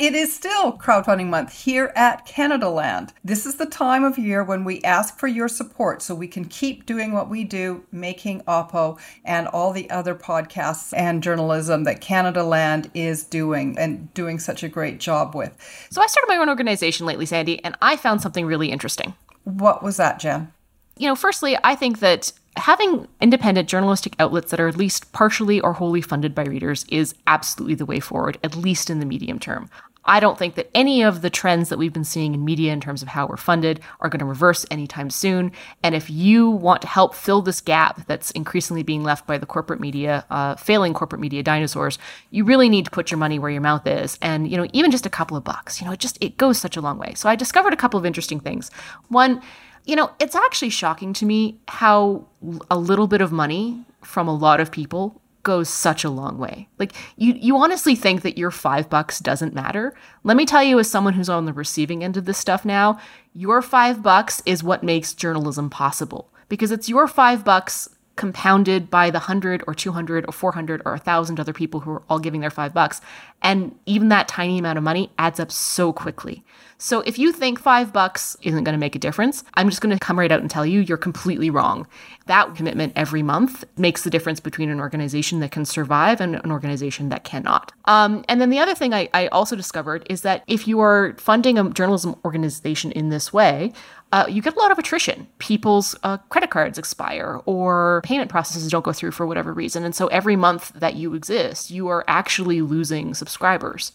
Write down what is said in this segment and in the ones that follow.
It is still crowdfunding month here at Canadaland. This is the time of year when we ask for your support so we can keep doing what we do, making Oppo and all the other podcasts and journalism that Canadaland is doing and doing such a great job with. So I started my own organization lately, Sandy, and I found something really interesting. What was that, Jen? You know, firstly, I think that having independent journalistic outlets that are at least partially or wholly funded by readers is absolutely the way forward, at least in the medium term. I don't think that any of the trends that we've been seeing in media in terms of how we're funded are going to reverse anytime soon. And if you want to help fill this gap that's increasingly being left by the corporate media, uh, failing corporate media dinosaurs, you really need to put your money where your mouth is. And, you know, even just a couple of bucks, you know, it just, it goes such a long way. So I discovered a couple of interesting things. One, you know, it's actually shocking to me how a little bit of money from a lot of people goes such a long way. Like you you honestly think that your 5 bucks doesn't matter? Let me tell you as someone who's on the receiving end of this stuff now, your 5 bucks is what makes journalism possible because it's your 5 bucks compounded by the 100 or 200 or 400 or 1000 other people who are all giving their 5 bucks and even that tiny amount of money adds up so quickly. So if you think five bucks isn't going to make a difference, I'm just going to come right out and tell you you're completely wrong. That commitment every month makes the difference between an organization that can survive and an organization that cannot. Um, and then the other thing I, I also discovered is that if you are funding a journalism organization in this way, uh, you get a lot of attrition. People's uh, credit cards expire or payment processes don't go through for whatever reason. And so every month that you exist, you are actually losing subscribers.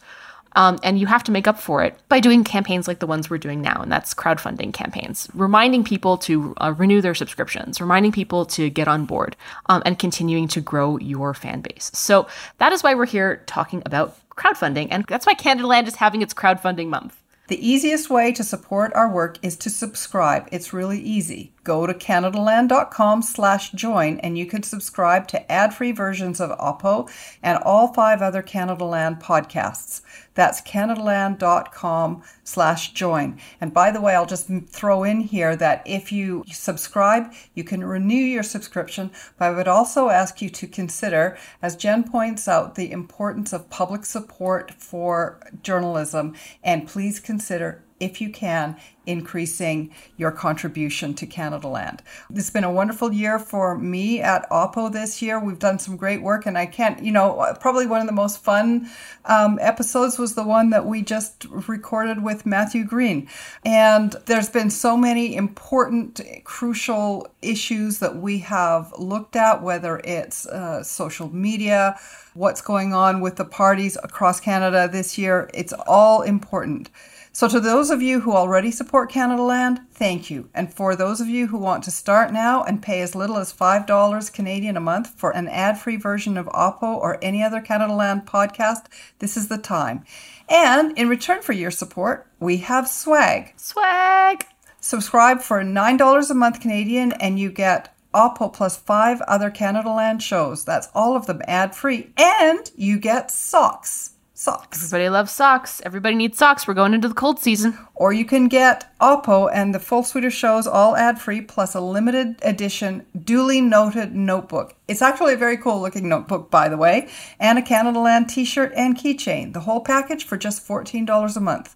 Um, and you have to make up for it by doing campaigns like the ones we're doing now, and that's crowdfunding campaigns, reminding people to uh, renew their subscriptions, reminding people to get on board, um, and continuing to grow your fan base. So that is why we're here talking about crowdfunding, and that's why Canadaland is having its crowdfunding month. The easiest way to support our work is to subscribe. It's really easy. Go to canadaland.com slash join and you can subscribe to ad-free versions of Oppo and all five other Canadaland podcasts. That's canadaland.com slash join. And by the way, I'll just throw in here that if you subscribe, you can renew your subscription, but I would also ask you to consider, as Jen points out, the importance of public support for journalism. And please consider if you can, increasing your contribution to Canadaland. It's been a wonderful year for me at Oppo this year. We've done some great work, and I can't, you know, probably one of the most fun um, episodes was the one that we just recorded with Matthew Green. And there's been so many important, crucial issues that we have looked at, whether it's uh, social media, what's going on with the parties across Canada this year. It's all important. So, to those of you who already support Canadaland, thank you. And for those of you who want to start now and pay as little as $5 Canadian a month for an ad free version of Oppo or any other Canadaland podcast, this is the time. And in return for your support, we have swag. Swag! Subscribe for $9 a month Canadian and you get Oppo plus five other Canadaland shows. That's all of them ad free. And you get socks socks. Everybody loves socks. Everybody needs socks. We're going into the cold season. Or you can get Oppo and the full suite of shows all ad free plus a limited edition duly noted notebook. It's actually a very cool looking notebook, by the way, and a Canadaland t shirt and keychain. The whole package for just $14 a month.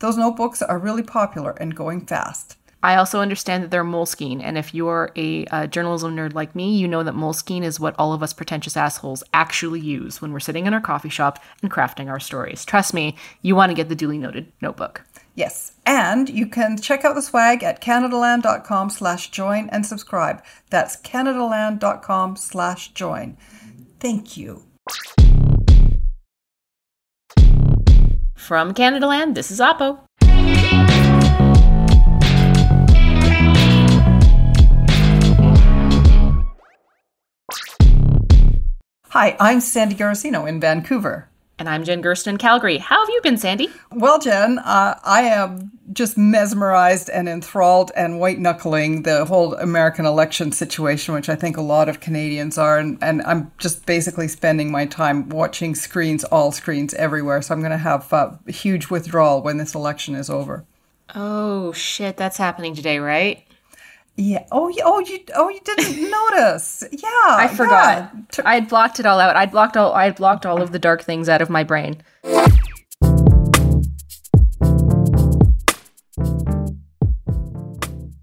Those notebooks are really popular and going fast. I also understand that they're Moleskine, and if you're a, a, journalism nerd like me, you know that Moleskine is what all of us pretentious assholes actually use when we're sitting in our coffee shop and crafting our stories. Trust me, you want to get the duly noted notebook. Yes, and you can check out the swag at canadaland.com slash join and subscribe. That's canadaland.com slash join. Thank you. From Canadaland, this is Oppo. Hi, I'm Sandy Garossino in Vancouver. And I'm Jen Gerson in Calgary. How have you been, Sandy? Well, Jen, uh, I am just mesmerized and enthralled and white knuckling the whole American election situation, which I think a lot of Canadians are. And, and I'm just basically spending my time watching screens, all screens everywhere. So I'm going to have uh, a huge withdrawal when this election is over. Oh, shit. That's happening today, right? Yeah. Oh, you, oh, you, oh, you didn't notice. Yeah. I forgot. Yeah. I had blocked it all out. I blocked all. I had blocked all of the dark things out of my brain.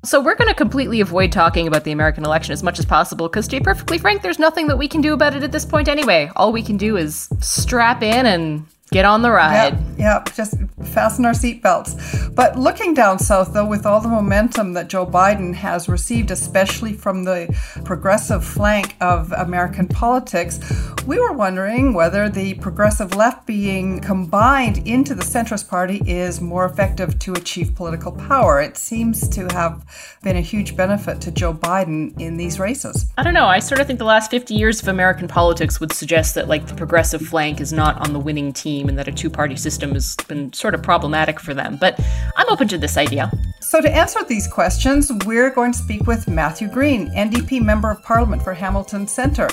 So we're going to completely avoid talking about the American election as much as possible because, to be perfectly frank, there's nothing that we can do about it at this point anyway. All we can do is strap in and Get on the ride. Yep, yep, just fasten our seatbelts. But looking down south, though, with all the momentum that Joe Biden has received, especially from the progressive flank of American politics, we were wondering whether the progressive left being combined into the centrist party is more effective to achieve political power. It seems to have been a huge benefit to Joe Biden in these races. I don't know. I sort of think the last 50 years of American politics would suggest that, like, the progressive flank is not on the winning team team and that a two party system has been sort of problematic for them. But I'm open to this idea. So, to answer these questions, we're going to speak with Matthew Green, NDP Member of Parliament for Hamilton Centre.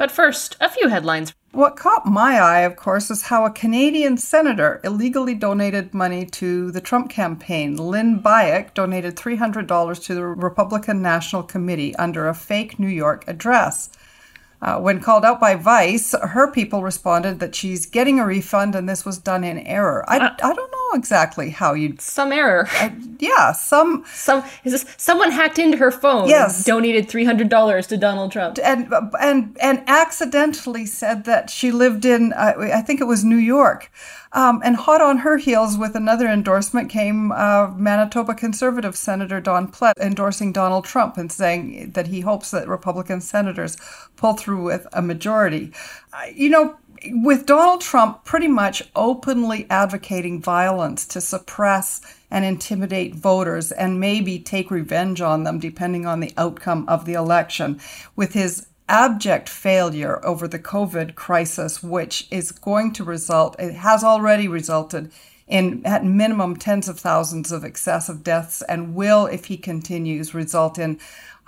But first, a few headlines. What caught my eye, of course, is how a Canadian senator illegally donated money to the Trump campaign. Lynn Beyak donated $300 to the Republican National Committee under a fake New York address. Uh, when called out by Vice, her people responded that she's getting a refund and this was done in error. I, uh, I don't know exactly how you some error. Uh, yeah, some some is this someone hacked into her phone? Yes, donated three hundred dollars to Donald Trump and and and accidentally said that she lived in uh, I think it was New York. Um, and hot on her heels with another endorsement came uh, Manitoba Conservative Senator Don Plett endorsing Donald Trump and saying that he hopes that Republican senators pull through with a majority. Uh, you know, with Donald Trump pretty much openly advocating violence to suppress and intimidate voters and maybe take revenge on them depending on the outcome of the election, with his abject failure over the COVID crisis, which is going to result, it has already resulted in, at minimum, tens of thousands of excessive deaths and will, if he continues, result in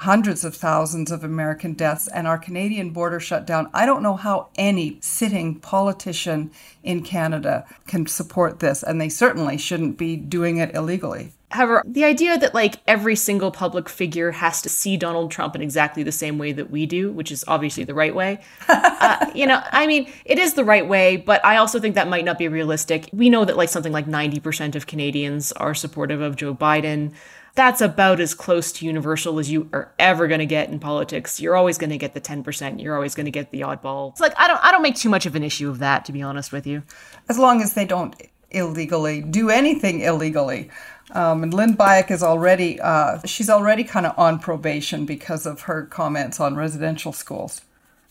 hundreds of thousands of American deaths and our Canadian border shut down. I don't know how any sitting politician in Canada can support this, and they certainly shouldn't be doing it illegally. However, the idea that like every single public figure has to see Donald Trump in exactly the same way that we do, which is obviously the right way, uh, you know, I mean, it is the right way, but I also think that might not be realistic. We know that like something like 90% of Canadians are supportive of Joe Biden. That's about as close to universal as you are ever going to get in politics. You're always going to get the 10%. You're always going to get the oddball. It's like I don't I don't make too much of an issue of that to be honest with you. As long as they don't illegally do anything illegally. Um, and Lynn Beyak is already, uh, she's already kind of on probation because of her comments on residential schools.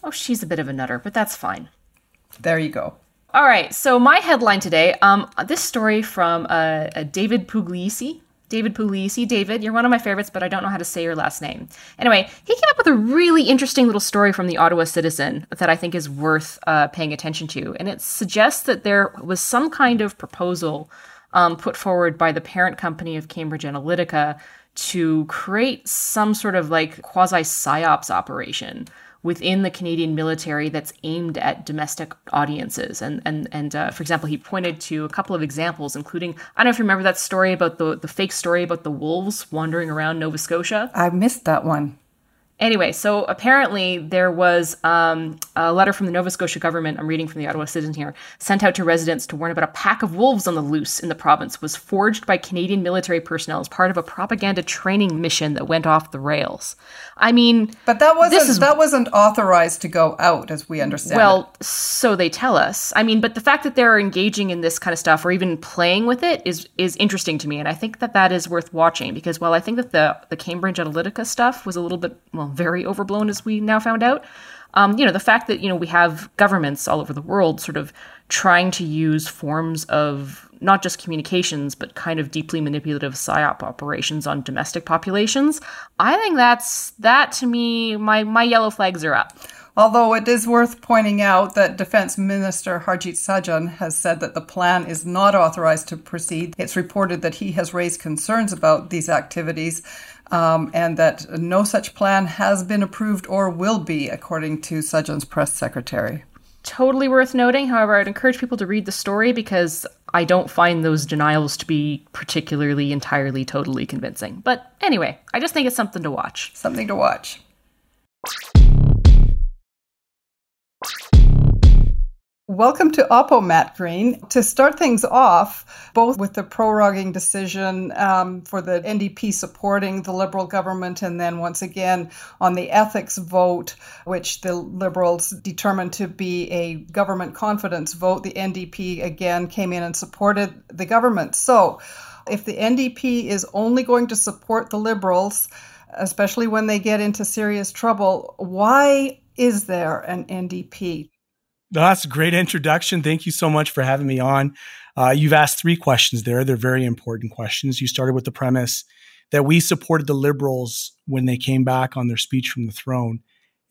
Oh, she's a bit of a nutter, but that's fine. There you go. All right, so my headline today, um, this story from uh, David Pugliese. David Pugliese. David, you're one of my favorites, but I don't know how to say your last name. Anyway, he came up with a really interesting little story from the Ottawa Citizen that I think is worth uh, paying attention to. And it suggests that there was some kind of proposal um, put forward by the parent company of Cambridge Analytica to create some sort of like quasi psyops operation within the Canadian military that's aimed at domestic audiences. And and and uh, for example, he pointed to a couple of examples, including I don't know if you remember that story about the the fake story about the wolves wandering around Nova Scotia. I missed that one. Anyway, so apparently there was um, a letter from the Nova Scotia government, I'm reading from the Ottawa Citizen here, sent out to residents to warn about a pack of wolves on the loose in the province was forged by Canadian military personnel as part of a propaganda training mission that went off the rails. I mean, but that wasn't is, that wasn't authorized to go out, as we understand. Well, it. so they tell us. I mean, but the fact that they're engaging in this kind of stuff or even playing with it is is interesting to me, and I think that that is worth watching because while I think that the the Cambridge Analytica stuff was a little bit well very overblown, as we now found out. Um, you know, the fact that, you know, we have governments all over the world sort of trying to use forms of not just communications, but kind of deeply manipulative psyop operations on domestic populations. I think that's that to me, my my yellow flags are up. Although it is worth pointing out that Defense Minister Harjit Sajjan has said that the plan is not authorized to proceed. It's reported that he has raised concerns about these activities um, and that no such plan has been approved or will be, according to Sajjan's press secretary. Totally worth noting. However, I'd encourage people to read the story because I don't find those denials to be particularly, entirely, totally convincing. But anyway, I just think it's something to watch. Something to watch. Welcome to Oppo, Matt Green. To start things off, both with the proroguing decision um, for the NDP supporting the Liberal government, and then once again on the ethics vote, which the Liberals determined to be a government confidence vote, the NDP again came in and supported the government. So, if the NDP is only going to support the Liberals, especially when they get into serious trouble, why is there an NDP? That's a great introduction. Thank you so much for having me on. Uh, you've asked three questions there. They're very important questions. You started with the premise that we supported the liberals when they came back on their speech from the throne.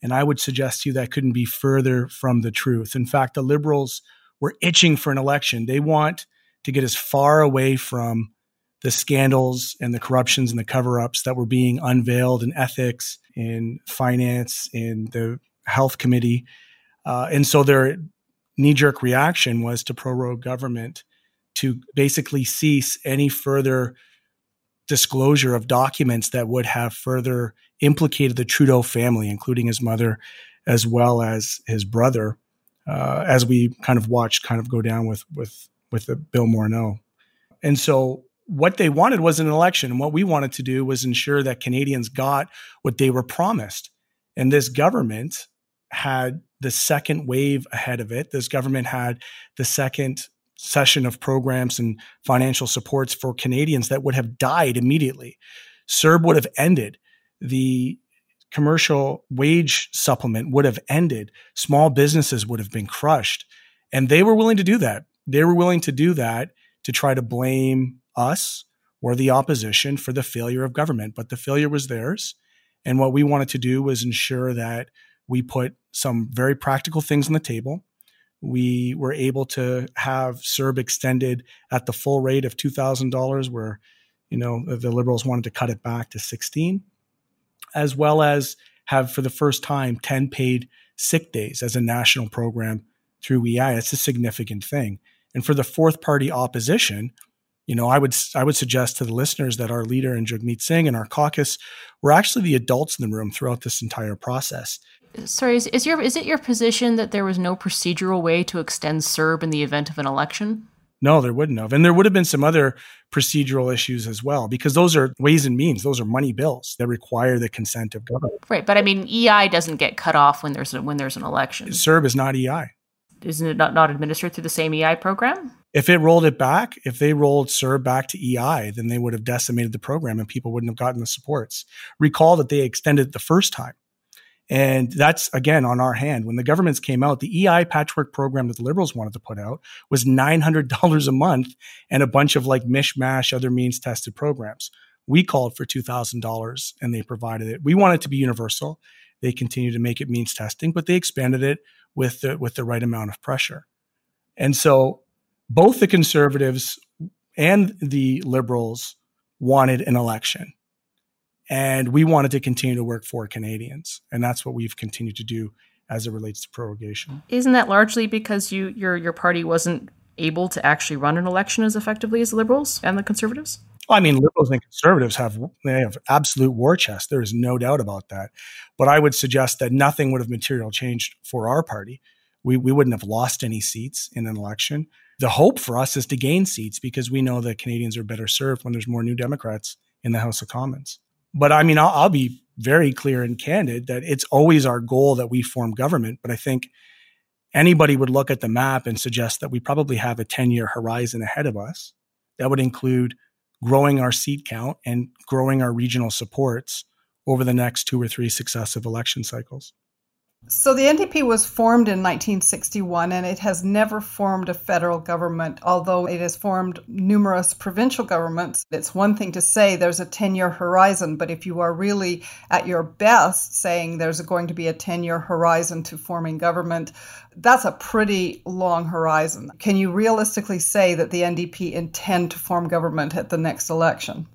And I would suggest to you that couldn't be further from the truth. In fact, the liberals were itching for an election. They want to get as far away from the scandals and the corruptions and the cover ups that were being unveiled in ethics, in finance, in the health committee uh, and so their knee jerk reaction was to prorogue government to basically cease any further disclosure of documents that would have further implicated the Trudeau family, including his mother as well as his brother, uh, as we kind of watched kind of go down with with with the Bill Morneau. And so what they wanted was an election. And what we wanted to do was ensure that Canadians got what they were promised. And this government had the second wave ahead of it. This government had the second session of programs and financial supports for Canadians that would have died immediately. CERB would have ended. The commercial wage supplement would have ended. Small businesses would have been crushed. And they were willing to do that. They were willing to do that to try to blame us or the opposition for the failure of government. But the failure was theirs. And what we wanted to do was ensure that we put some very practical things on the table. We were able to have CERB extended at the full rate of $2,000, where you know the Liberals wanted to cut it back to 16, as well as have for the first time 10 paid sick days as a national program through EI. It's a significant thing. And for the fourth party opposition, you know, I would I would suggest to the listeners that our leader and Jagmeet Singh and our caucus were actually the adults in the room throughout this entire process sorry, is, is, your is it your position that there was no procedural way to extend CERB in the event of an election? No, there wouldn't have. And there would have been some other procedural issues as well, because those are ways and means. Those are money bills that require the consent of government. Right. But I mean, EI doesn't get cut off when there's a, when there's an election. CERB is not EI. Isn't it not, not administered through the same EI program? If it rolled it back, if they rolled CERB back to EI, then they would have decimated the program and people wouldn't have gotten the supports. Recall that they extended it the first time and that's again on our hand. When the governments came out, the EI patchwork program that the liberals wanted to put out was $900 a month and a bunch of like mishmash other means tested programs. We called for $2,000 and they provided it. We want it to be universal. They continue to make it means testing, but they expanded it with the, with the right amount of pressure. And so both the conservatives and the liberals wanted an election. And we wanted to continue to work for Canadians. And that's what we've continued to do as it relates to prorogation. Isn't that largely because you your your party wasn't able to actually run an election as effectively as the Liberals and the Conservatives? Well, I mean, Liberals and Conservatives have they have absolute war chest. There is no doubt about that. But I would suggest that nothing would have material changed for our party. We we wouldn't have lost any seats in an election. The hope for us is to gain seats because we know that Canadians are better served when there's more New Democrats in the House of Commons. But I mean, I'll, I'll be very clear and candid that it's always our goal that we form government. But I think anybody would look at the map and suggest that we probably have a 10 year horizon ahead of us. That would include growing our seat count and growing our regional supports over the next two or three successive election cycles. So the NDP was formed in 1961 and it has never formed a federal government, although it has formed numerous provincial governments. It's one thing to say there's a 10 year horizon, but if you are really at your best saying there's going to be a 10 year horizon to forming government, that's a pretty long horizon. Can you realistically say that the NDP intend to form government at the next election?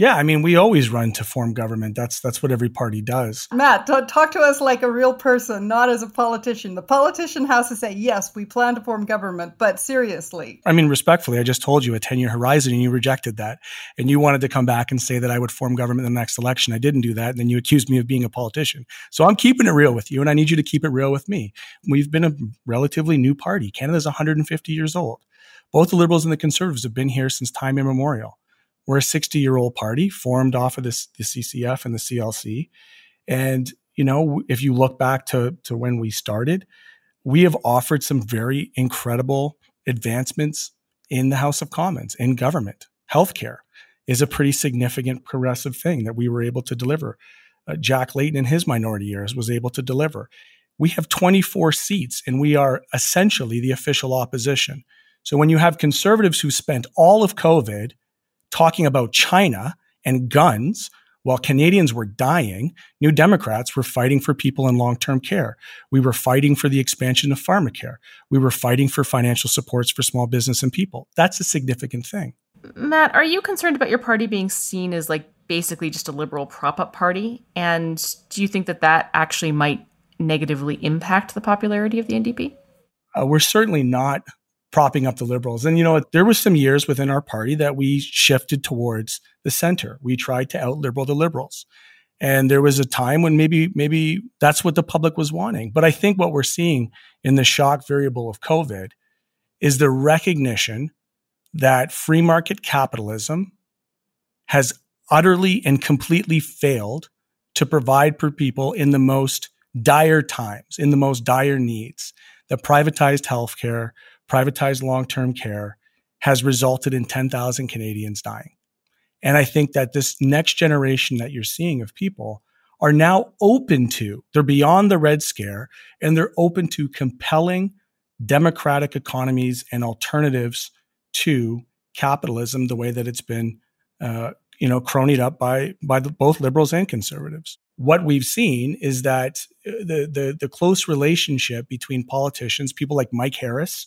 Yeah, I mean, we always run to form government. That's that's what every party does. Matt, talk to us like a real person, not as a politician. The politician has to say, "Yes, we plan to form government," but seriously. I mean, respectfully, I just told you a 10-year horizon and you rejected that. And you wanted to come back and say that I would form government in the next election. I didn't do that, and then you accused me of being a politician. So I'm keeping it real with you and I need you to keep it real with me. We've been a relatively new party. Canada's 150 years old. Both the Liberals and the Conservatives have been here since time immemorial. We're a 60 year old party formed off of this, the CCF and the CLC. And, you know, if you look back to, to when we started, we have offered some very incredible advancements in the House of Commons, in government. Healthcare is a pretty significant progressive thing that we were able to deliver. Uh, Jack Layton in his minority years was able to deliver. We have 24 seats and we are essentially the official opposition. So when you have conservatives who spent all of COVID talking about China and guns while Canadians were dying, New Democrats were fighting for people in long term care. We were fighting for the expansion of pharmacare. We were fighting for financial supports for small business and people. That's a significant thing. Matt, are you concerned about your party being seen as like basically just a liberal prop up party? And do you think that that actually might negatively impact the popularity of the NDP? Uh, we're certainly not propping up the liberals. And you know, there was some years within our party that we shifted towards the center. We tried to out liberal the liberals. And there was a time when maybe maybe that's what the public was wanting. But I think what we're seeing in the shock variable of COVID is the recognition that free market capitalism has utterly and completely failed to provide for people in the most dire times, in the most dire needs, The privatized healthcare, privatized long term care has resulted in 10,000 Canadians dying. And I think that this next generation that you're seeing of people are now open to, they're beyond the Red Scare and they're open to compelling democratic economies and alternatives to capitalism the way that it's been, uh, you know, cronied up by, by the, both liberals and conservatives. What we've seen is that uh, the, the, the close relationship between politicians, people like Mike Harris,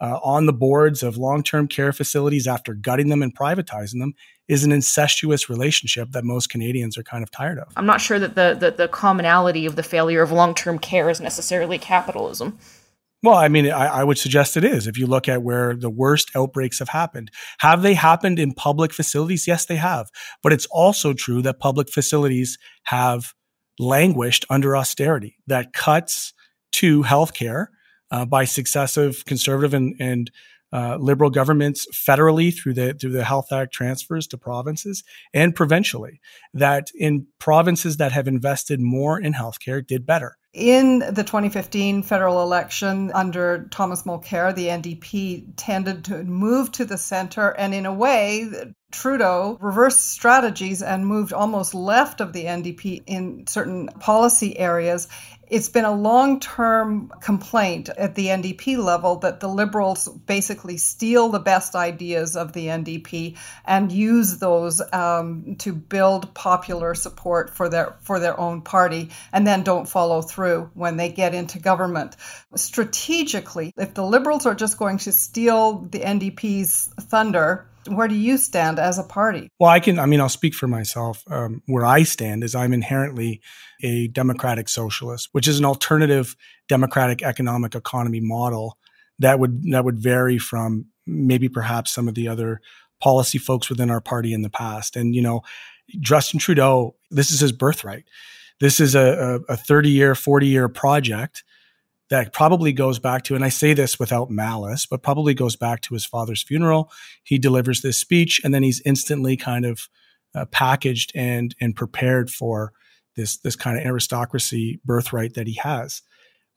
uh, on the boards of long term care facilities after gutting them and privatizing them is an incestuous relationship that most Canadians are kind of tired of. I'm not sure that the, the, the commonality of the failure of long term care is necessarily capitalism. Well, I mean, I, I, would suggest it is. If you look at where the worst outbreaks have happened, have they happened in public facilities? Yes, they have. But it's also true that public facilities have languished under austerity, that cuts to healthcare uh, by successive conservative and, and uh, liberal governments federally through the through the Health Act transfers to provinces and provincially. That in provinces that have invested more in healthcare did better. In the 2015 federal election under Thomas Mulcair, the NDP tended to move to the center, and in a way, Trudeau reversed strategies and moved almost left of the NDP in certain policy areas. It's been a long term complaint at the NDP level that the Liberals basically steal the best ideas of the NDP and use those um, to build popular support for their, for their own party and then don't follow through when they get into government. Strategically, if the Liberals are just going to steal the NDP's thunder, where do you stand as a party? Well, I can, I mean, I'll speak for myself. Um, where I stand is I'm inherently a democratic socialist, which is an alternative democratic economic economy model that would, that would vary from maybe perhaps some of the other policy folks within our party in the past. And, you know, Justin Trudeau, this is his birthright. This is a, a 30 year, 40 year project that probably goes back to, and I say this without malice, but probably goes back to his father's funeral. He delivers this speech, and then he's instantly kind of uh, packaged and and prepared for this this kind of aristocracy birthright that he has.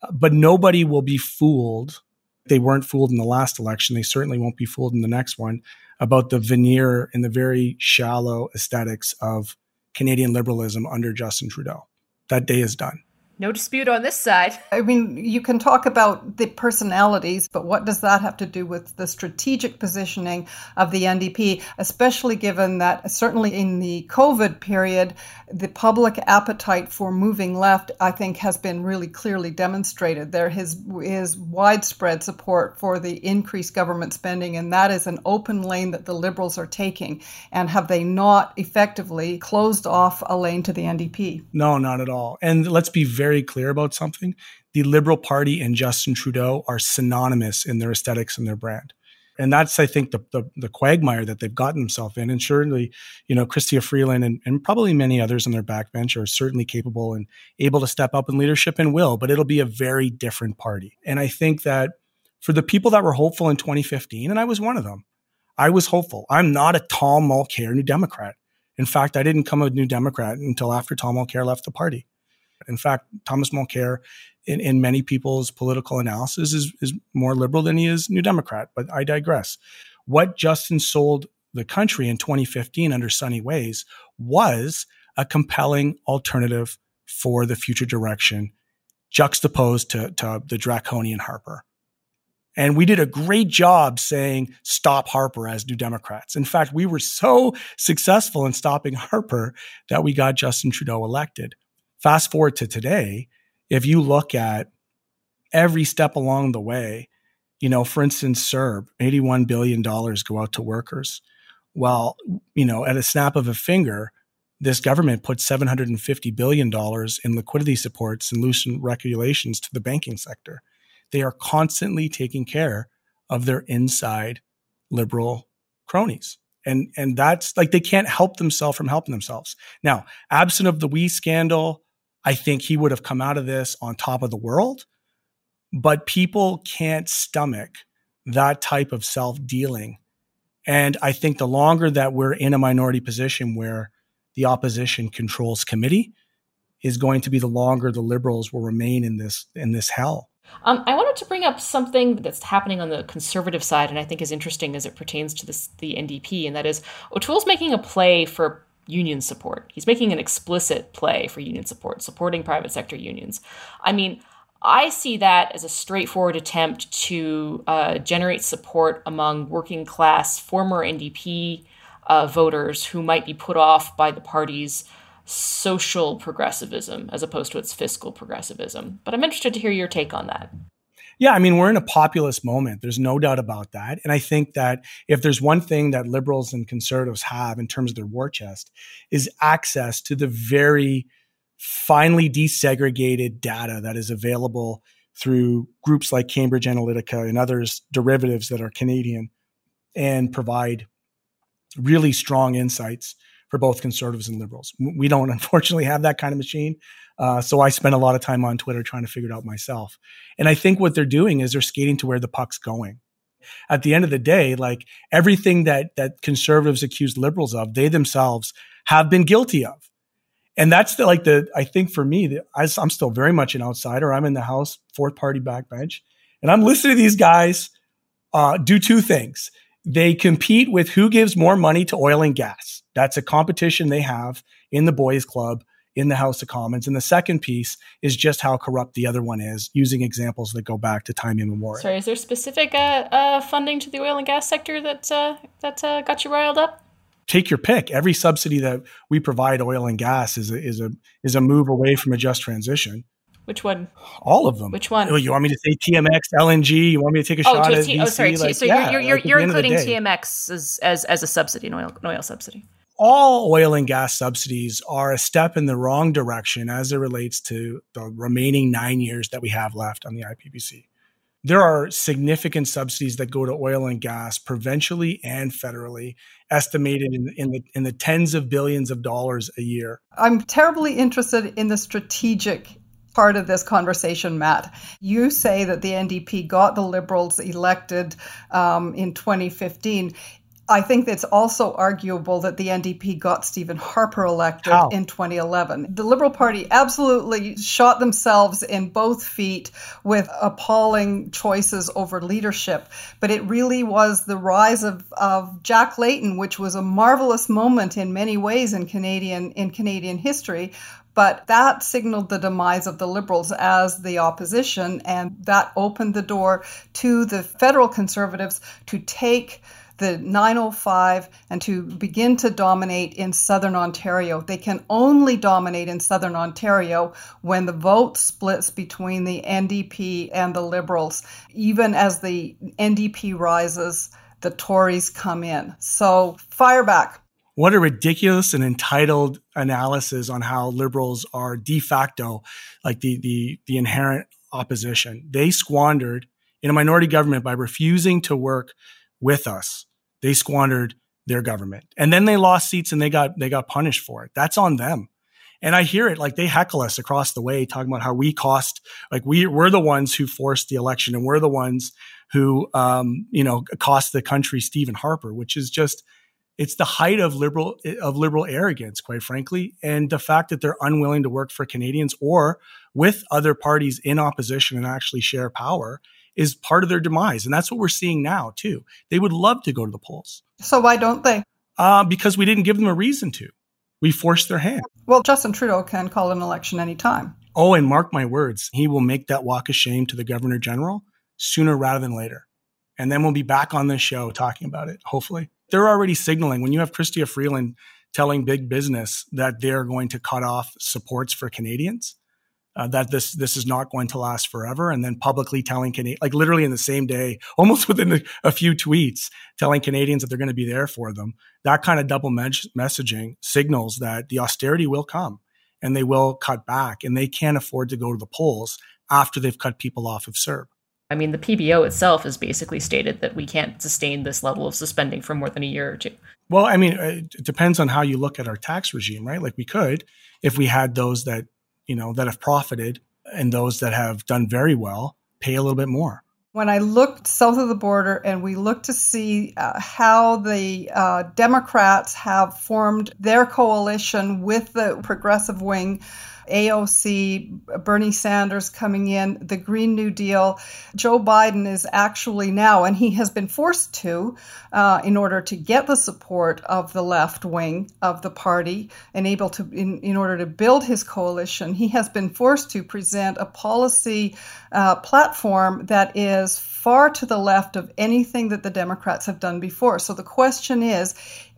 Uh, but nobody will be fooled. They weren't fooled in the last election. They certainly won't be fooled in the next one about the veneer and the very shallow aesthetics of Canadian liberalism under Justin Trudeau. That day is done. No dispute on this side. I mean, you can talk about the personalities, but what does that have to do with the strategic positioning of the NDP, especially given that certainly in the COVID period, the public appetite for moving left, I think, has been really clearly demonstrated. There is, is widespread support for the increased government spending, and that is an open lane that the Liberals are taking. And have they not effectively closed off a lane to the NDP? No, not at all. And let's be very very clear about something, the Liberal Party and Justin Trudeau are synonymous in their aesthetics and their brand. And that's, I think, the, the, the quagmire that they've gotten themselves in. And surely, you know, Chrystia Freeland and, and probably many others on their backbench are certainly capable and able to step up in leadership and will, but it'll be a very different party. And I think that for the people that were hopeful in 2015, and I was one of them, I was hopeful. I'm not a Tom Mulcair New Democrat. In fact, I didn't come a New Democrat until after Tom Mulcair left the party. In fact, Thomas Mulcair, in, in many people's political analysis, is, is more liberal than he is New Democrat. But I digress. What Justin sold the country in 2015 under Sunny Ways was a compelling alternative for the future direction, juxtaposed to, to the draconian Harper. And we did a great job saying stop Harper as New Democrats. In fact, we were so successful in stopping Harper that we got Justin Trudeau elected. Fast forward to today, if you look at every step along the way, you know, for instance, CERB, $81 billion go out to workers. Well, you know, at a snap of a finger, this government put $750 billion in liquidity supports and loosened regulations to the banking sector. They are constantly taking care of their inside liberal cronies. And, and that's like they can't help themselves from helping themselves. Now, absent of the WE scandal, I think he would have come out of this on top of the world. But people can't stomach that type of self dealing. And I think the longer that we're in a minority position where the opposition controls committee is going to be the longer the liberals will remain in this in this hell. Um, I wanted to bring up something that's happening on the conservative side, and I think is interesting as it pertains to this, the NDP, and that is O'Toole's making a play for union support. He's making an explicit play for union support, supporting private sector unions. I mean, I see that as a straightforward attempt to uh, generate support among working class former NDP uh, voters who might be put off by the party's social progressivism as opposed to its fiscal progressivism. But I'm interested to hear your take on that. Yeah, I mean, we're in a populist moment. There's no doubt about that. And I think that if there's one thing that liberals and conservatives have in terms of their war chest is access to the very finely disaggregated data that is available through groups like Cambridge Analytica and others derivatives that are Canadian and provide really strong insights for both conservatives and liberals. We don't unfortunately have that kind of machine. Uh, so I spend a lot of time on Twitter trying to figure it out myself. And I think what they're doing is they're skating to where the puck's going. At the end of the day, like everything that that conservatives accuse liberals of, they themselves have been guilty of. And that's the, like the, I think for me, the, I, I'm still very much an outsider. I'm in the House, fourth party backbench, and I'm listening to these guys uh, do two things. They compete with who gives more money to oil and gas. That's a competition they have in the boys club in the House of Commons. And the second piece is just how corrupt the other one is, using examples that go back to time immemorial. Sorry, is there specific uh, uh, funding to the oil and gas sector that uh, that uh, got you riled up? Take your pick. Every subsidy that we provide oil and gas is a, is a is a move away from a just transition. Which one? All of them. Which one? Oh, you want me to say TMX, LNG? You want me to take a oh, shot at T- Oh, sorry. Like, so yeah, you're, you're, like you're including TMX as, as, as a subsidy, an oil, an oil subsidy all oil and gas subsidies are a step in the wrong direction as it relates to the remaining nine years that we have left on the IPCC. There are significant subsidies that go to oil and gas provincially and federally, estimated in, in, the, in the tens of billions of dollars a year. I'm terribly interested in the strategic part of this conversation, Matt. You say that the NDP got the Liberals elected um, in 2015 I think it's also arguable that the NDP got Stephen Harper elected How? in 2011. The Liberal Party absolutely shot themselves in both feet with appalling choices over leadership, but it really was the rise of, of Jack Layton, which was a marvelous moment in many ways in Canadian in Canadian history, but that signaled the demise of the Liberals as the opposition, and that opened the door to the federal Conservatives to take the 905 and to begin to dominate in southern Ontario. They can only dominate in southern Ontario when the vote splits between the NDP and the Liberals. Even as the NDP rises, the Tories come in. So fire back. What a ridiculous and entitled analysis on how liberals are de facto like the the the inherent opposition. They squandered in a minority government by refusing to work with us. They squandered their government. And then they lost seats and they got they got punished for it. That's on them. And I hear it like they heckle us across the way talking about how we cost like we we're the ones who forced the election and we're the ones who um, you know cost the country Stephen Harper, which is just it's the height of liberal of liberal arrogance, quite frankly, and the fact that they're unwilling to work for Canadians or with other parties in opposition and actually share power is part of their demise. And that's what we're seeing now, too. They would love to go to the polls. So why don't they? Uh, because we didn't give them a reason to. We forced their hand. Well, Justin Trudeau can call an election anytime. Oh, and mark my words, he will make that walk of shame to the Governor General sooner rather than later. And then we'll be back on this show talking about it, hopefully. They're already signaling when you have Chrystia Freeland telling big business that they're going to cut off supports for Canadians uh, that this this is not going to last forever, and then publicly telling Canadians, like literally in the same day, almost within a, a, few tweets, telling Canadians that they're going to be there for them. That kind of double me- messaging signals that the austerity will come, and they will cut back, and they can't afford to go to the polls after they've cut people off of CERB. I mean, the PBO itself has basically stated that we can't sustain this level of suspending for more than a year or two. Well, I mean, it depends on how you look at our tax regime, right? Like we could, if we had those that you know, that have profited and those that have done very well pay a little bit more. When I looked south of the border and we looked to see uh, how the uh, Democrats have formed their coalition with the progressive wing AOC, Bernie Sanders coming in, the Green New Deal. Joe Biden is actually now, and he has been forced to, uh, in order to get the support of the left wing of the party and able to, in, in order to build his coalition, he has been forced to present a policy uh, platform that is far to the left of anything that the Democrats have done before. So the question is,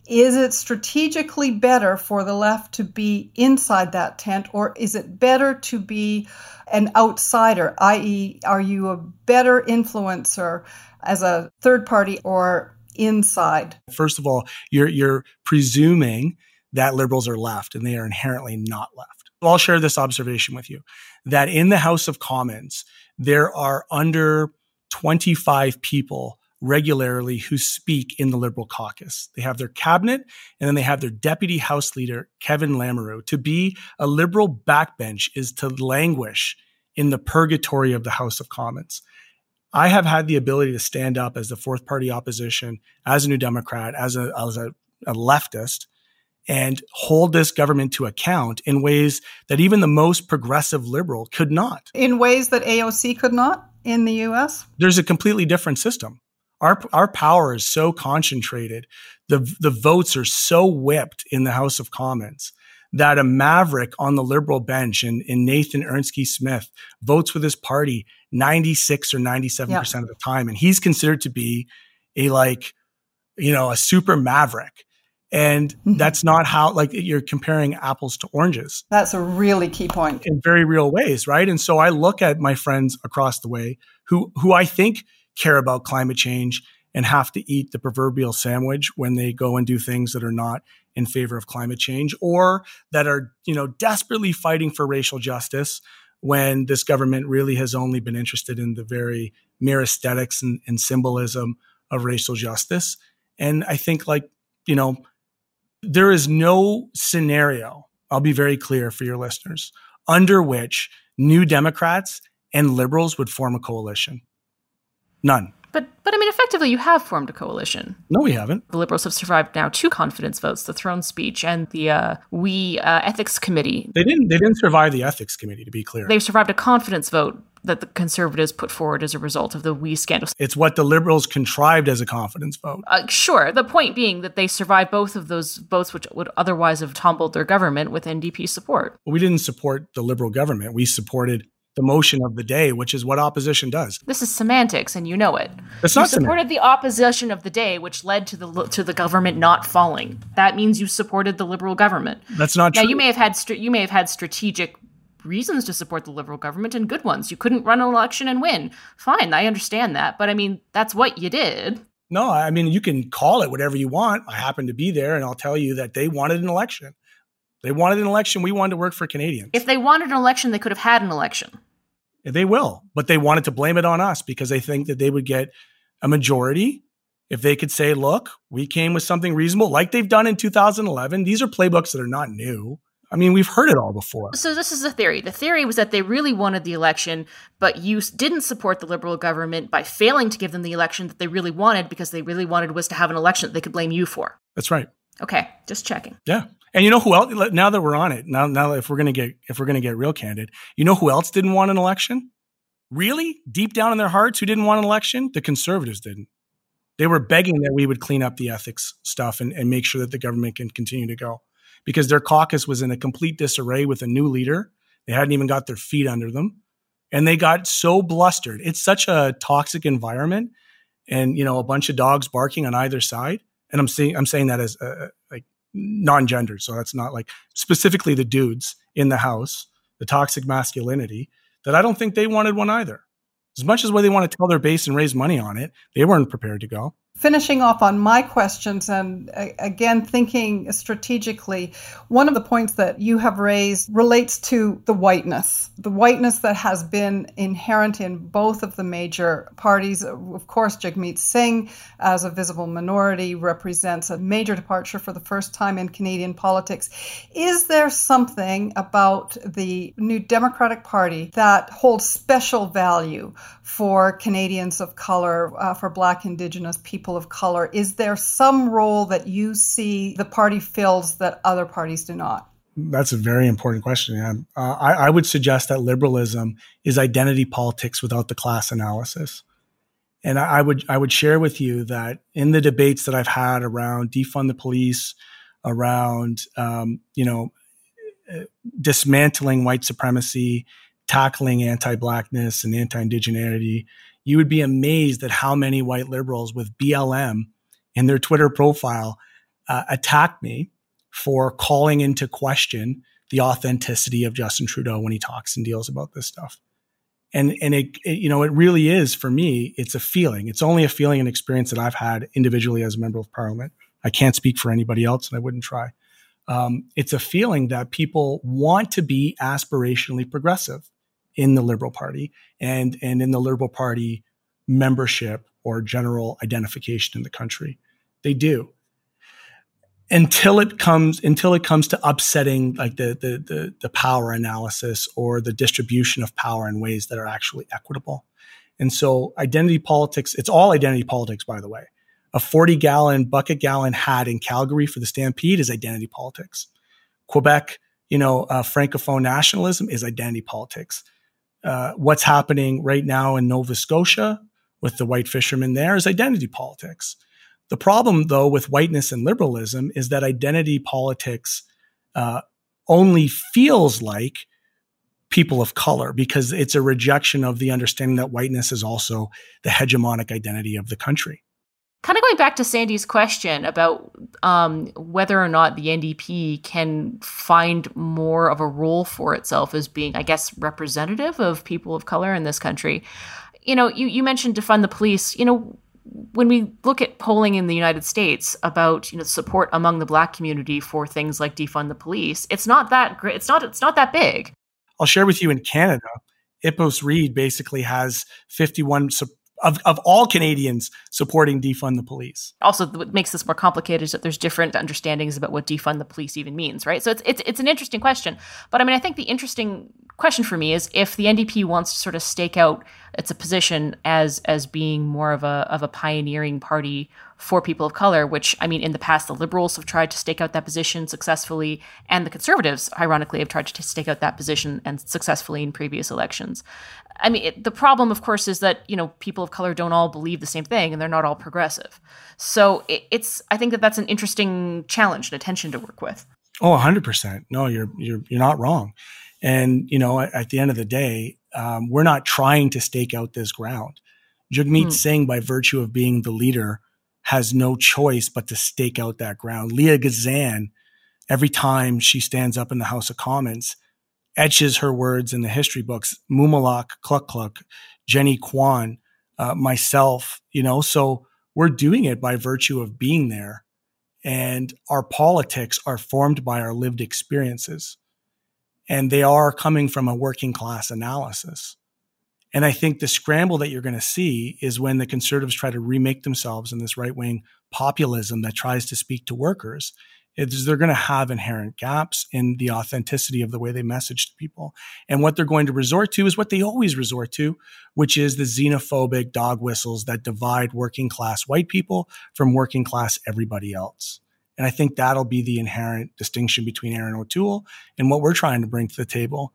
is it strategically better for the left to be inside that tent, or is it better to be an outsider, i.e., are you a better influencer as a third party or inside? First of all, you're, you're presuming that liberals are left, and they are inherently not left. I'll share this observation with you that in the House of Commons, there are under 25 people regularly who speak in the Liberal caucus. They have their cabinet and then they have their deputy House leader, Kevin Lamoureux. To be a Liberal backbench is to languish in the purgatory of the House of Commons. I have had the ability to stand up as the fourth party opposition, as a New Democrat, as a, as a, a leftist, and hold this government to account in ways that even the most progressive liberal could not. In ways that AOC could not in the US? There's a completely different system. Our, our power is so concentrated. The, the votes are so whipped in the House of Commons that a maverick on the liberal bench in, in Nathan Erskine Smith votes with his party 96 or 97% yeah. of the time. And he's considered to be a like, you know, a super maverick. And mm-hmm. that's not how, like, you're comparing apples to oranges. That's a really key point. In very real ways, right? And so I look at my friends across the way who, who I think care about climate change and have to eat the proverbial sandwich when they go and do things that are not in favor of climate change or that are, you know, desperately fighting for racial justice when this government really has only been interested in the very mere aesthetics and, and symbolism of racial justice. And I think like, you know, there is no scenario, I'll be very clear for your listeners, under which new Democrats and liberals would form a coalition. None. But but I mean, effectively you have formed a coalition. No, we haven't. The Liberals have survived now two confidence votes: the throne speech and the uh, We uh, Ethics Committee. They didn't. They didn't survive the Ethics Committee, to be clear. They've survived a confidence vote that the Conservatives put forward as a result of the WE scandal. It's what the Liberals contrived as a confidence vote. Uh, sure. The point being that they survived both of those votes, which would otherwise have tumbled their government with NDP support. We didn't support the Liberal government. We supported the motion of the day, which is what opposition does. This is semantics, and you know it. It's you not supported semantics. the opposition of the day, which led to the to the government not falling. That means you supported the liberal government. That's not Now true. you may have had you may have had strategic reasons to support the liberal government and good ones. You couldn't run an election and win. Fine, I understand that, but I mean that's what you did. no, I mean you can call it whatever you want. I happen to be there, and I'll tell you that they wanted an election. They wanted an election. We wanted to work for Canadians. If they wanted an election, they could have had an election. They will, but they wanted to blame it on us because they think that they would get a majority if they could say, look, we came with something reasonable, like they've done in 2011. These are playbooks that are not new. I mean, we've heard it all before. So this is the theory. The theory was that they really wanted the election, but you didn't support the liberal government by failing to give them the election that they really wanted because they really wanted was to have an election that they could blame you for. That's right. Okay, just checking. Yeah. And you know who else? Now that we're on it, now, now if we're gonna get if we're gonna get real candid, you know who else didn't want an election? Really, deep down in their hearts, who didn't want an election? The conservatives didn't. They were begging that we would clean up the ethics stuff and, and make sure that the government can continue to go, because their caucus was in a complete disarray with a new leader. They hadn't even got their feet under them, and they got so blustered. It's such a toxic environment, and you know a bunch of dogs barking on either side. And I'm saying I'm saying that as uh, like non-gendered, so that's not like specifically the dudes in the house, the toxic masculinity. That I don't think they wanted one either. As much as what they want to tell their base and raise money on it, they weren't prepared to go. Finishing off on my questions and again thinking strategically, one of the points that you have raised relates to the whiteness, the whiteness that has been inherent in both of the major parties. Of course, Jagmeet Singh, as a visible minority, represents a major departure for the first time in Canadian politics. Is there something about the new Democratic Party that holds special value for Canadians of color, uh, for Black, Indigenous people? Of color. Is there some role that you see the party fills that other parties do not? That's a very important question. Yeah. Uh, I, I, would suggest that liberalism is identity politics without the class analysis. And I, I, would I would share with you that in the debates that I've had around defund the police, around um, you know dismantling white supremacy, tackling anti-blackness and anti-indigeneity, you would be amazed at how many white liberals with BLM in their Twitter profile uh, attack me for calling into question the authenticity of Justin Trudeau when he talks and deals about this stuff. And and it, it, you know it really is for me it's a feeling. It's only a feeling and experience that I've had individually as a member of parliament. I can't speak for anybody else and I wouldn't try. Um, it's a feeling that people want to be aspirationally progressive in the Liberal Party and and in the Liberal Party membership or general identification in the country. They do. Until it comes until it comes to upsetting like the, the the the power analysis or the distribution of power in ways that are actually equitable. And so identity politics, it's all identity politics, by the way. A 40 gallon bucket gallon hat in Calgary for the Stampede is identity politics. Quebec, you know, uh, Francophone nationalism is identity politics uh, what's happening right now in Nova Scotia with the white fishermen there is identity politics. The problem, though, with whiteness and liberalism is that identity politics uh, only feels like people of color because it's a rejection of the understanding that whiteness is also the hegemonic identity of the country. Kind of going back to Sandy's question about um, whether or not the NDP can find more of a role for itself as being, I guess, representative of people of color in this country. You know, you, you mentioned defund the police. You know, when we look at polling in the United States about you know support among the Black community for things like defund the police, it's not that great. It's not. It's not that big. I'll share with you in Canada, Ipsos Reid basically has 51 of, of all Canadians supporting defund the police. Also, what makes this more complicated is that there's different understandings about what defund the police even means, right? So it's it's it's an interesting question. But I mean, I think the interesting question for me is if the NDP wants to sort of stake out its a position as as being more of a of a pioneering party for people of color, which I mean in the past the liberals have tried to stake out that position successfully and the conservatives ironically have tried to stake out that position and successfully in previous elections. I mean it, the problem of course is that, you know, people of color don't all believe the same thing and they're not all progressive. So it, it's I think that that's an interesting challenge and a tension to work with. Oh, 100%. No, you're you're you're not wrong. And, you know, at, at the end of the day, um, we're not trying to stake out this ground. Jagmeet hmm. Singh, by virtue of being the leader, has no choice but to stake out that ground. Leah Gazan, every time she stands up in the House of Commons, etches her words in the history books. Mumilaaq, Cluck Cluck, Jenny Kwan, uh, myself, you know, so we're doing it by virtue of being there. And our politics are formed by our lived experiences and they are coming from a working class analysis. And I think the scramble that you're going to see is when the conservatives try to remake themselves in this right wing populism that tries to speak to workers. Is they're going to have inherent gaps in the authenticity of the way they message to people. And what they're going to resort to is what they always resort to, which is the xenophobic dog whistles that divide working class white people from working class everybody else. And I think that'll be the inherent distinction between Erin O'Toole and what we're trying to bring to the table,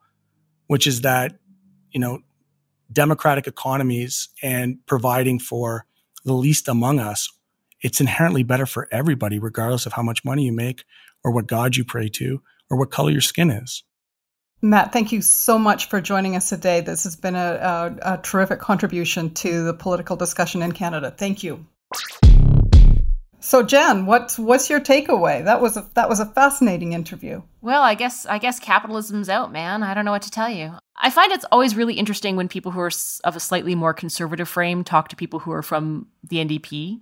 which is that, you know, democratic economies and providing for the least among us, it's inherently better for everybody, regardless of how much money you make or what God you pray to or what color your skin is. Matt, thank you so much for joining us today. This has been a, a, a terrific contribution to the political discussion in Canada. Thank you. So Jen, what's what's your takeaway? That was a that was a fascinating interview. Well, I guess I guess capitalism's out, man. I don't know what to tell you. I find it's always really interesting when people who are of a slightly more conservative frame talk to people who are from the NDP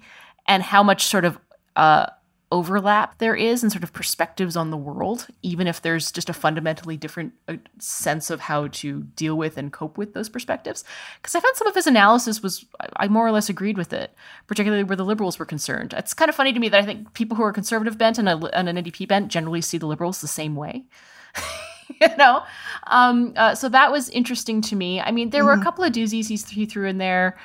and how much sort of uh, overlap there is and sort of perspectives on the world, even if there's just a fundamentally different uh, sense of how to deal with and cope with those perspectives. Because I found some of his analysis was, I more or less agreed with it, particularly where the liberals were concerned. It's kind of funny to me that I think people who are conservative bent and, a, and an NDP bent generally see the liberals the same way. you know? Um, uh, so that was interesting to me. I mean, there mm-hmm. were a mm-hmm. couple of doozies he threw in there.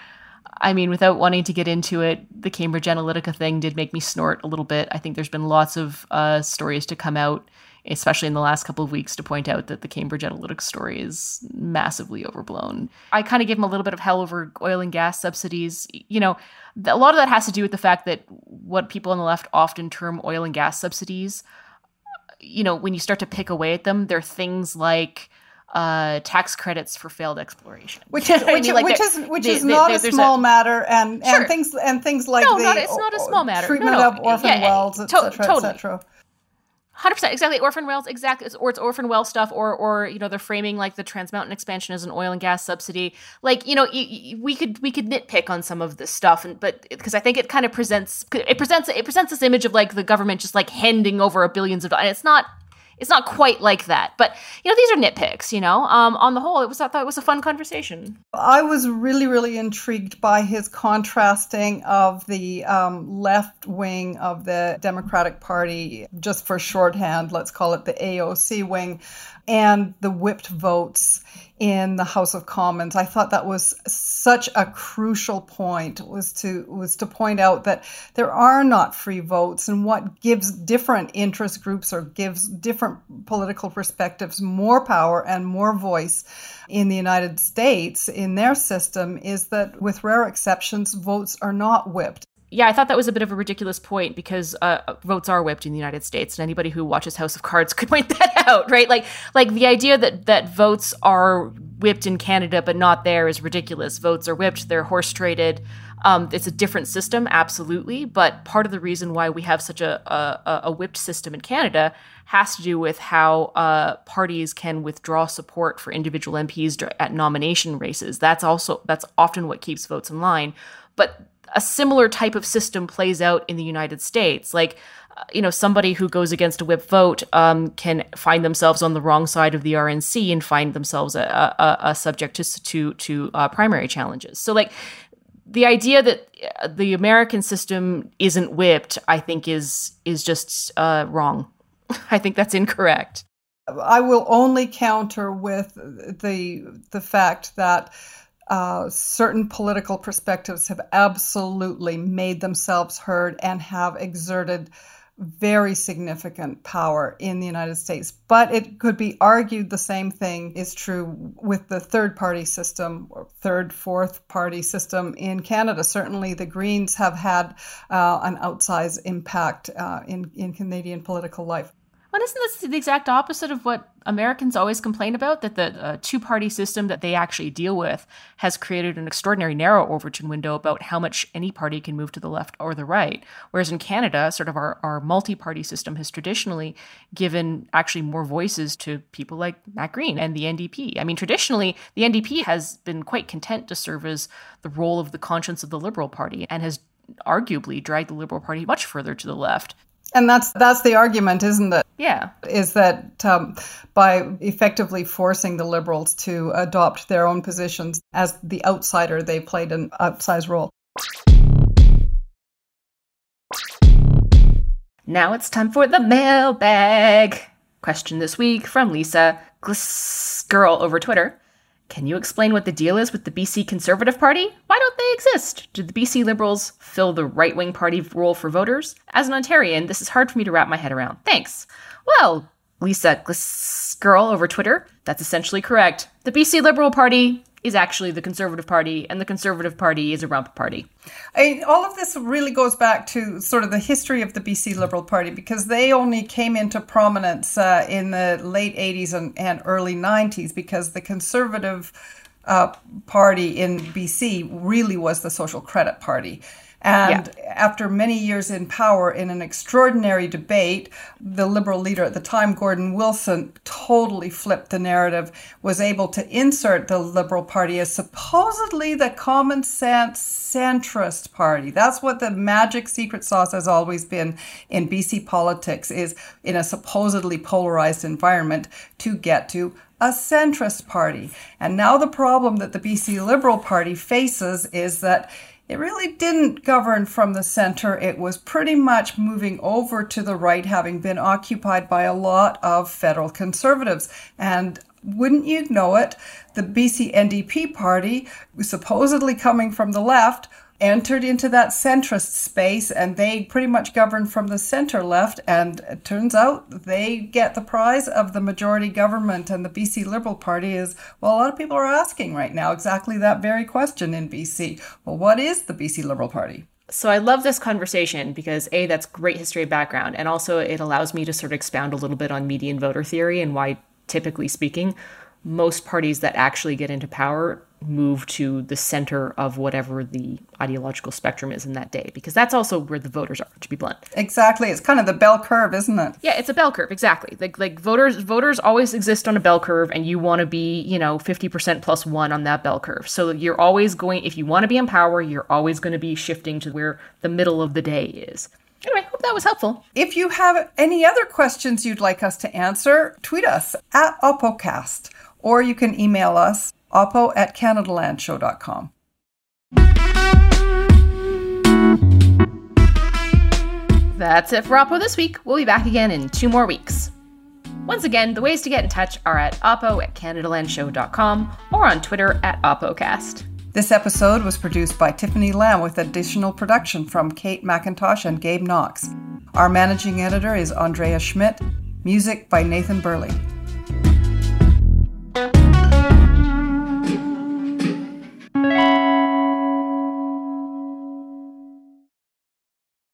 I mean, without wanting to get into it, the Cambridge Analytica thing did make me snort a little bit. I think there's been lots of uh, stories to come out, especially in the last couple of weeks, to point out that the Cambridge Analytica story is massively overblown. I kind of gave him a little bit of hell over oil and gas subsidies. You know, a lot of that has to do with the fact that what people on the left often term oil and gas subsidies, you know, when you start to pick away at them, they're things like uh, tax credits for failed exploration, which is which, like which is which they, is not they, a small a, matter, and and things and things like no, the not, it's not a small matter. Treatment no, no. of orphan yeah, wells, etc., to- totally. etc. Hundred percent, exactly. Orphan wells, exactly, or it's orphan well stuff, or or you know they're framing like the Trans Mountain expansion as an oil and gas subsidy. Like you know, y- y- we could we could nitpick on some of this stuff, and but because I think it kind of presents it presents it presents this image of like the government just like handing over a billions of dollars. And it's not it's not quite like that. But you know, these are nitpicks. You know, um, on the whole, it was I thought it was a fun conversation. I was really really intrigued by his contrasting of the um, left wing of the Democratic Party, just for shorthand, let's call it the AOC wing, and the whipped votes in the House of Commons. I thought that was such a crucial point was to was to point out that there are not free votes and what gives different interest groups or gives different political perspectives more power and more voice in the United States in their system is that with rare exceptions votes are not whipped yeah, I thought that was a bit of a ridiculous point because uh, votes are whipped in the United States, and anybody who watches House of Cards could point that out, right? Like, like the idea that that votes are whipped in Canada but not there is ridiculous. Votes are whipped; they're horse traded. Um, it's a different system, absolutely, but part of the reason why we have such a a, a whipped system in Canada has to do with how uh, parties can withdraw support for individual MPs at nomination races. That's also that's often what keeps votes in line, but a similar type of system plays out in the United States. Like, you know, somebody who goes against a whip vote um, can find themselves on the wrong side of the RNC and find themselves a, a, a subject to to, to uh, primary challenges. So, like, the idea that uh, the American system isn't whipped, I think, is is just uh, wrong. I think that's incorrect. I will only counter with the the fact that uh, certain political perspectives have absolutely made themselves heard and have exerted very significant power in the United States. But it could be argued the same thing is true with the third party system or third, fourth party system in Canada. Certainly, the Greens have had uh, an outsized impact uh, in, in Canadian political life. But isn't this the exact opposite of what Americans always complain about? That the uh, two party system that they actually deal with has created an extraordinary narrow Overton window about how much any party can move to the left or the right. Whereas in Canada, sort of our, our multi party system has traditionally given actually more voices to people like Matt Green and the NDP. I mean, traditionally, the NDP has been quite content to serve as the role of the conscience of the Liberal Party and has arguably dragged the Liberal Party much further to the left. And that's that's the argument, isn't it? Yeah. Is that um, by effectively forcing the liberals to adopt their own positions as the outsider, they played an outsized role. Now it's time for the mailbag. Question this week from Lisa Gliss Girl over Twitter. Can you explain what the deal is with the BC Conservative Party? Why don't they exist? Do the BC Liberals fill the right wing party role for voters? As an Ontarian, this is hard for me to wrap my head around. Thanks. Well, Lisa Girl over Twitter, that's essentially correct. The BC Liberal Party is actually the Conservative Party, and the Conservative Party is a rump party. I, all of this really goes back to sort of the history of the BC Liberal Party because they only came into prominence uh, in the late 80s and, and early 90s because the Conservative uh, Party in BC really was the Social Credit Party. And yeah. after many years in power in an extraordinary debate, the Liberal leader at the time, Gordon Wilson, totally flipped the narrative, was able to insert the Liberal Party as supposedly the common sense centrist party. That's what the magic secret sauce has always been in BC politics is in a supposedly polarized environment to get to a centrist party. And now the problem that the BC Liberal Party faces is that it really didn't govern from the center. It was pretty much moving over to the right, having been occupied by a lot of federal conservatives. And wouldn't you know it, the BC NDP party, supposedly coming from the left, entered into that centrist space and they pretty much govern from the center left. And it turns out they get the prize of the majority government. And the BC Liberal Party is, well, a lot of people are asking right now exactly that very question in BC. Well, what is the BC Liberal Party? So I love this conversation because A, that's great history background. And also it allows me to sort of expound a little bit on median voter theory and why, typically speaking, most parties that actually get into power move to the center of whatever the ideological spectrum is in that day because that's also where the voters are to be blunt. Exactly. It's kind of the bell curve isn't it? Yeah it's a bell curve exactly. Like like voters voters always exist on a bell curve and you want to be you know 50% plus 1 on that bell curve. So you're always going if you want to be in power you're always going to be shifting to where the middle of the day is. Anyway, hope that was helpful. If you have any other questions you'd like us to answer, tweet us at Oppocast, or you can email us oppo at CanadaLandShow.com. That's it for Oppo this week. We'll be back again in two more weeks. Once again, the ways to get in touch are at oppo at CanadaLandShow.com or on Twitter at OppoCast. This episode was produced by Tiffany Lamb with additional production from Kate McIntosh and Gabe Knox. Our managing editor is Andrea Schmidt. Music by Nathan Burley.